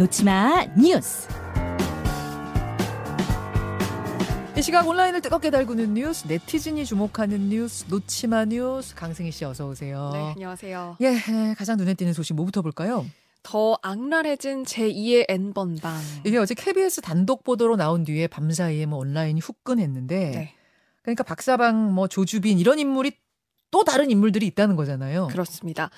놓치마 뉴스. 이 시각 온라인을 뜨겁게 달구는 뉴스, 네티즌이 주목하는 뉴스, 놓치마 뉴스. 강승희 씨 어서 오세요. 네, 안녕하세요. 예, 가장 눈에 띄는 소식 뭐부터 볼까요? 더 악랄해진 제2의 N번방. 이게 어제 KBS 단독 보도로 나온 뒤에 밤사이에 뭐 온라인이 후끈했는데 네, 그러니까 박사방 뭐 조주빈 이런 인물이 또 다른 인물들이 있다는 거잖아요. 그렇습니다.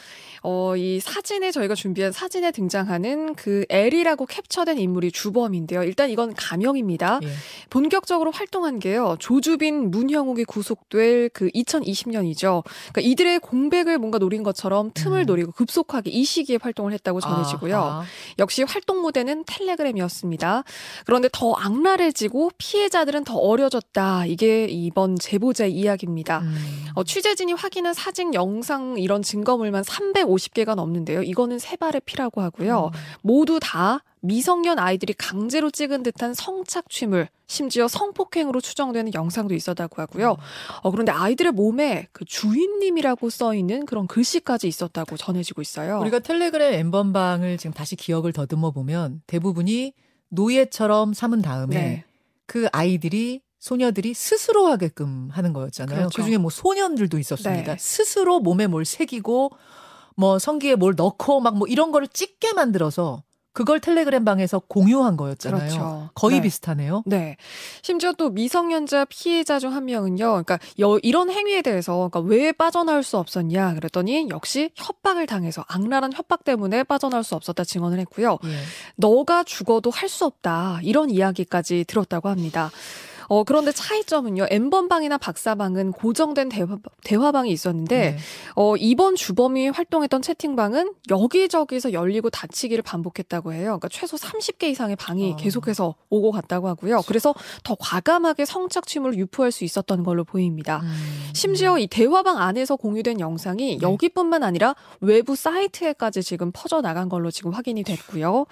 어, 이 사진에 저희가 준비한 사진에 등장하는 그 L이라고 캡처된 인물이 주범인데요. 일단 이건 가명입니다. 예. 본격적으로 활동한 게요. 조주빈, 문형욱이 구속될 그 2020년이죠. 그러니까 이들의 공백을 뭔가 노린 것처럼 틈을 음. 노리고 급속하게 이 시기에 활동을 했다고 전해지고요. 아하. 역시 활동 무대는 텔레그램이었습니다. 그런데 더 악랄해지고 피해자들은 더 어려졌다. 이게 이번 제보자의 이야기입니다. 음. 어, 취재진이 확인한 사진, 영상 이런 증거물만 350개가 넘는데요. 이거는 세 발의 피라고 하고요. 음. 모두 다 미성년 아이들이 강제로 찍은 듯한 성착취물, 심지어 성폭행으로 추정되는 영상도 있었다고 하고요. 어, 그런데 아이들의 몸에 그 주인님이라고 써 있는 그런 글씨까지 있었다고 전해지고 있어요. 우리가 텔레그램 엠번방을 지금 다시 기억을 더듬어 보면 대부분이 노예처럼 삼은 다음에 네. 그 아이들이 소녀들이 스스로 하게끔 하는 거였잖아요. 그렇죠. 그 중에 뭐 소년들도 있었습니다. 네. 스스로 몸에 뭘 새기고 뭐 성기에 뭘 넣고 막 뭐 이런 거를 찍게 만들어서 그걸 텔레그램 방에서 공유한 거였잖아요. 그렇죠. 거의 네. 비슷하네요. 네. 심지어 또 미성년자 피해자 중 한 명은요. 그러니까 여- 이런 행위에 대해서 그러니까 왜 빠져나올 수 없었냐 그랬더니 역시 협박을 당해서 악랄한 협박 때문에 빠져나올 수 없었다 증언을 했고요. 예. 너가 죽어도 할 수 없다. 이런 이야기까지 들었다고 합니다. 어, 그런데 차이점은요. N번방이나 박사방은 고정된 대화, 대화방이 있었는데, 네. 어, 이번 주범이 활동했던 채팅방은 여기저기서 열리고 닫히기를 반복했다고 해요. 그러니까 최소 30개 이상의 방이 어. 계속해서 오고 갔다고 하고요. 그래서 더 과감하게 성착취물을 유포할 수 있었던 걸로 보입니다. 음. 심지어 이 대화방 안에서 공유된 영상이 네. 여기뿐만 아니라 외부 사이트에까지 지금 퍼져 나간 걸로 지금 확인이 됐고요.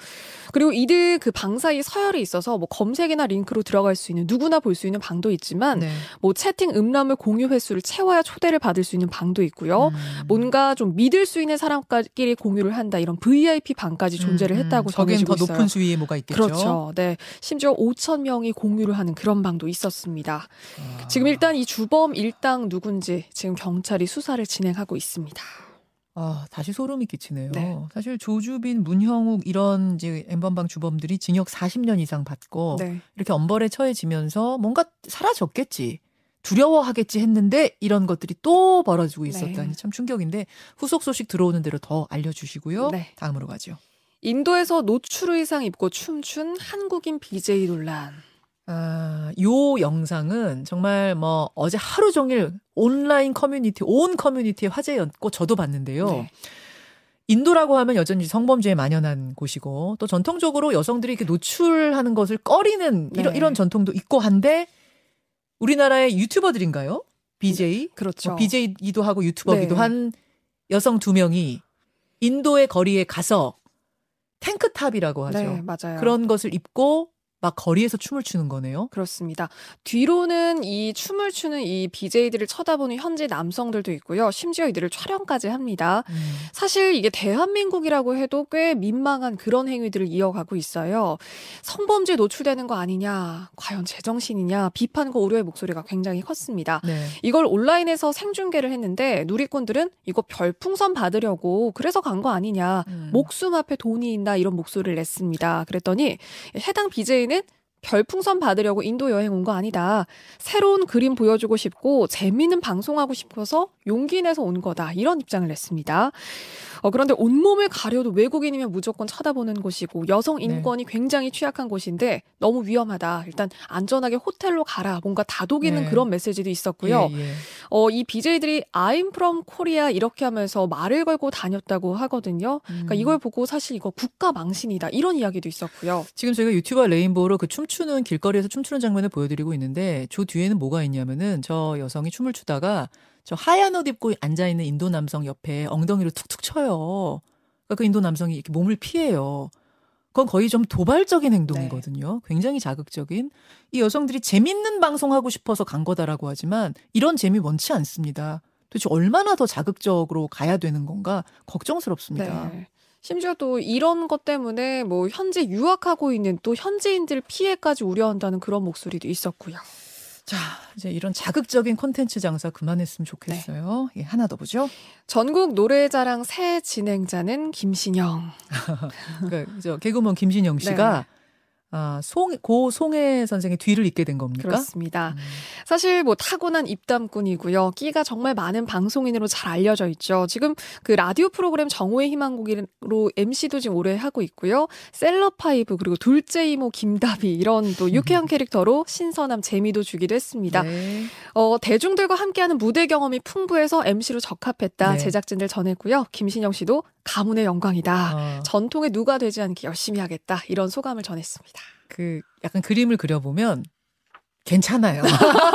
그리고 이들 그 방 사이 서열이 있어서 뭐 검색이나 링크로 들어갈 수 있는 누구나 볼수 있는 방도 있지만 네. 뭐 채팅 음란물 공유 횟수를 채워야 초대를 받을 수 있는 방도 있고요. 음. 뭔가 좀 믿을 수 있는 사람끼리 공유를 한다 이런 VIP 방까지 존재를 음, 했다고 전해지고 더 있어요. 높은 수위에 뭐가 있겠죠. 그렇죠. 네. 심지어 5천 명이 공유를 하는 그런 방도 있었습니다. 아. 지금 일단 이 주범 일당 누군지 지금 경찰이 수사를 진행하고 있습니다. 아, 다시 소름이 끼치네요. 네. 사실 조주빈, 문형욱 이런 이제 엠번방 주범들이 징역 40년 이상 받고 네. 이렇게 엄벌에 처해지면서 뭔가 사라졌겠지. 두려워하겠지 했는데 이런 것들이 또 벌어지고 있었다니 네. 참 충격인데 후속 소식 들어오는 대로 더 알려주시고요. 네. 다음으로 가죠. 인도에서 노출 의상 입고 춤춘 한국인 BJ 논란. 아, 요 영상은 정말 뭐 어제 하루 종일 온라인 커뮤니티, 온 커뮤니티의 화제였고 저도 봤는데요. 네. 인도라고 하면 여전히 성범죄에 만연한 곳이고 또 전통적으로 여성들이 이렇게 노출하는 것을 꺼리는 이런, 네. 이런 전통도 있고 한데 우리나라의 유튜버들인가요? BJ? 그렇죠. 뭐 BJ이기도 하고 유튜버기도 네. 한 여성 두 명이 인도의 거리에 가서 탱크탑이라고 하죠. 네, 맞아요. 그런 것을 입고 막 거리에서 춤을 추는 거네요. 그렇습니다. 뒤로는 이 춤을 추는 이 BJ들을 쳐다보는 현지 남성들도 있고요. 심지어 이들을 촬영까지 합니다. 음. 사실 이게 대한민국이라고 해도 꽤 민망한 그런 행위들을 이어가고 있어요. 성범죄에 노출되는 거 아니냐, 과연 제정신이냐, 비판과 우려의 목소리가 굉장히 컸습니다. 네. 이걸 온라인에서 생중계를 했는데 누리꾼들은 이거 별풍선 받으려고 그래서 간 거 아니냐, 음. 목숨 앞에 돈이 있나 이런 목소리를 냈습니다. 그랬더니 해당 BJ는 별풍선 받으려고 인도 여행 온 거 아니다. 새로운 그림 보여주고 싶고 재미있는 방송하고 싶어서 용기 내서 온 거다. 이런 입장을 냈습니다. 어, 그런데 온몸을 가려도 외국인이면 무조건 쳐다보는 곳이고 여성 인권이 굉장히 취약한 곳인데 너무 위험하다. 일단 안전하게 호텔로 가라. 뭔가 다독이는 네. 그런 메시지도 있었고요. 예, 예. 어, 이 BJ들이 I'm from Korea 이렇게 하면서 말을 걸고 다녔다고 하거든요. 그러니까 음. 이걸 보고 사실 이거 국가 망신이다. 이런 이야기도 있었고요. 지금 저희가 유튜버 레인보우로 그 춤추는 길거리에서 춤추는 장면을 보여드리고 있는데 저 뒤에는 뭐가 있냐면은 저 여성이 춤을 추다가 저 하얀 옷 입고 앉아 있는 인도 남성 옆에 엉덩이를 툭툭 쳐요. 그러니까 그 인도 남성이 이렇게 몸을 피해요. 그건 거의 좀 도발적인 행동이거든요. 굉장히 자극적인. 이 여성들이 재밌는 방송하고 싶어서 간 거다라고 하지만 이런 재미 원치 않습니다. 도대체 얼마나 더 자극적으로 가야 되는 건가 걱정스럽습니다. 네. 심지어 또 이런 것 때문에 뭐 현재 유학하고 있는 또 현지인들 피해까지 우려한다는 그런 목소리도 있었고요. 자, 이제 이런 자극적인 콘텐츠 장사 그만했으면 좋겠어요. 예, 하나 더 보죠. 전국 노래자랑 새 진행자는 김신영. 그, 저, 개그우먼 김신영 씨가 네. 아, 송, 고 송혜 선생의 뒤를 잇게 된 겁니까? 그렇습니다. 음. 사실 뭐 타고난 입담꾼이고요. 끼가 정말 많은 방송인으로 잘 알려져 있죠. 지금 그 라디오 프로그램 정오의 희망곡으로 MC도 지금 오래 하고 있고요. 셀럽파이브 그리고 둘째 이모 김다비 이런 또 유쾌한 캐릭터로 신선함 재미도 주기도 했습니다. 네. 어, 대중들과 함께하는 무대 경험이 풍부해서 MC로 적합했다. 네. 제작진들 전했고요. 김신영 씨도 가문의 영광이다. 어, 전통에 누가 되지 않게 열심히 하겠다. 이런 소감을 전했습니다. 그 약간 그림을 그려보면 괜찮아요.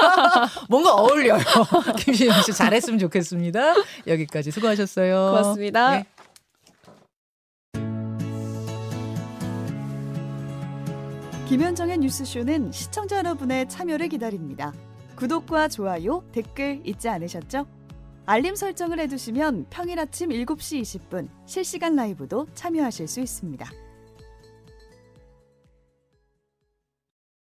뭔가 어울려요. 김신영 씨 잘했으면 좋겠습니다. 여기까지 수고하셨어요. 고맙습니다. 네. 김현정의 뉴스쇼는 시청자 여러분의 참여를 기다립니다. 구독과 좋아요, 댓글 잊지 않으셨죠? 알림 설정을 해두시면 평일 아침 7시 20분 실시간 라이브도 참여하실 수 있습니다.